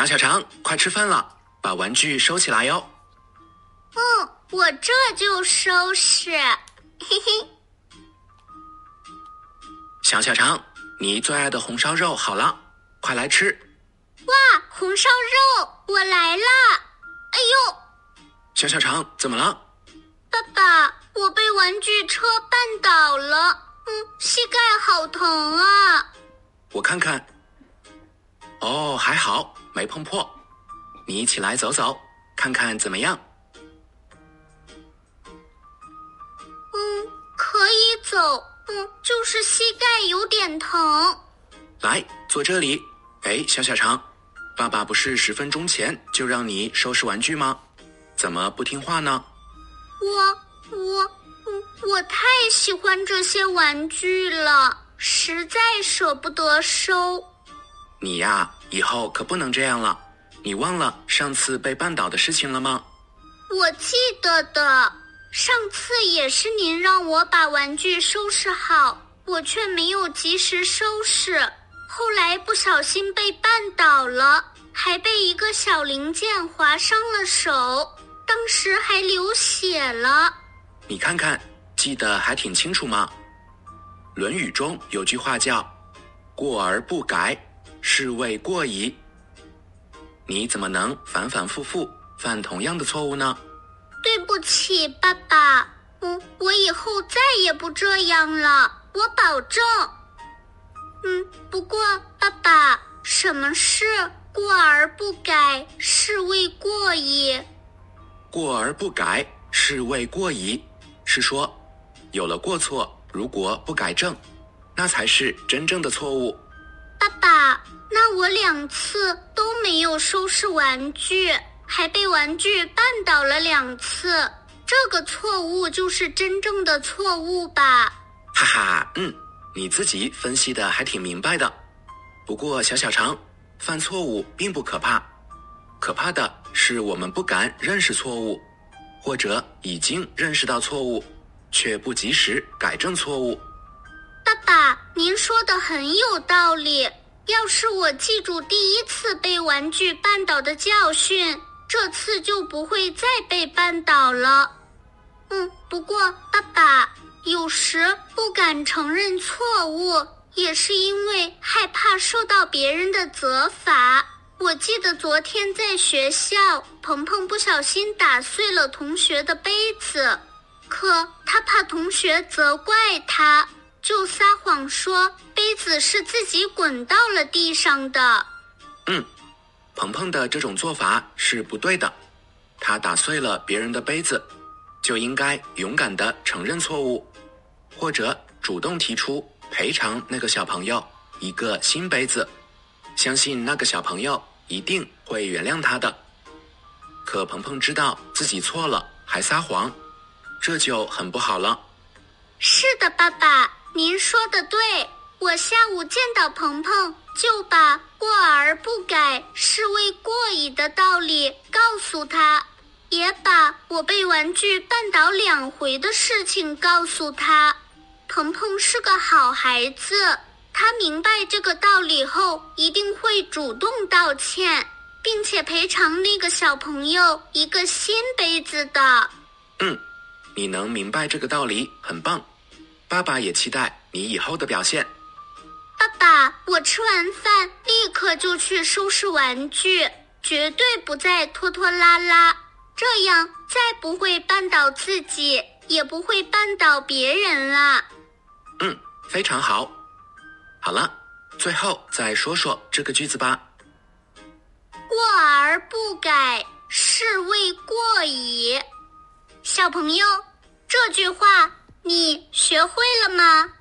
小小肠，快吃饭了，把玩具收起来哟。嗯，我这就收拾。嘿嘿。小小肠，你最爱的红烧肉好了，快来吃。哇，红烧肉，我来啦！哎呦，小小肠，怎么了？爸爸，我被玩具车绊倒了，嗯，膝盖好疼啊。我看看。哦，还好没碰破。你起来走走，看看怎么样？嗯，可以走。嗯，就是膝盖有点疼。来，坐这里。哎，小小肠，爸爸不是十分钟前就让你收拾玩具吗？怎么不听话呢？我我我我太喜欢这些玩具了，实在舍不得收。你呀，以后可不能这样了。你忘了上次被绊倒的事情了吗？我记得的，上次也是您让我把玩具收拾好，我却没有及时收拾，后来不小心被绊倒了，还被一个小零件划伤了手，当时还流血了。你看看，记得还挺清楚吗？《论语》中有句话叫“过而不改”。是谓过矣。你怎么能反反复复犯同样的错误呢？对不起，爸爸。嗯，我以后再也不这样了，我保证。嗯，不过爸爸，什么是过而不改？是谓过矣。过而不改，是谓过矣。是说，有了过错，如果不改正，那才是真正的错误。爸爸，那我两次都没有收拾玩具，还被玩具绊倒了两次，这个错误就是真正的错误吧？哈哈，嗯，你自己分析的还挺明白的。不过小小肠，犯错误并不可怕，可怕的是我们不敢认识错误，或者已经认识到错误，却不及时改正错误。爸爸，您说的很有道理。要是我记住第一次被玩具绊倒的教训，这次就不会再被绊倒了。嗯，不过爸爸有时不敢承认错误，也是因为害怕受到别人的责罚。我记得昨天在学校，鹏鹏不小心打碎了同学的杯子，可他怕同学责怪他。就撒谎说杯子是自己滚到了地上的。嗯，鹏鹏的这种做法是不对的。他打碎了别人的杯子，就应该勇敢的承认错误，或者主动提出赔偿那个小朋友一个新杯子。相信那个小朋友一定会原谅他的。可鹏鹏知道自己错了还撒谎，这就很不好了。是的，爸爸。您说的对，我下午见到鹏鹏，就把“过而不改，是谓过矣”的道理告诉他，也把我被玩具绊倒两回的事情告诉他。鹏鹏是个好孩子，他明白这个道理后，一定会主动道歉，并且赔偿那个小朋友一个新杯子的。嗯，你能明白这个道理，很棒。爸爸也期待你以后的表现。爸爸，我吃完饭立刻就去收拾玩具，绝对不再拖拖拉拉，这样再不会绊倒自己，也不会绊倒别人了。嗯，非常好。好了，最后再说说这个句子吧。过而不改，是谓过矣。小朋友，这句话。你学会了吗？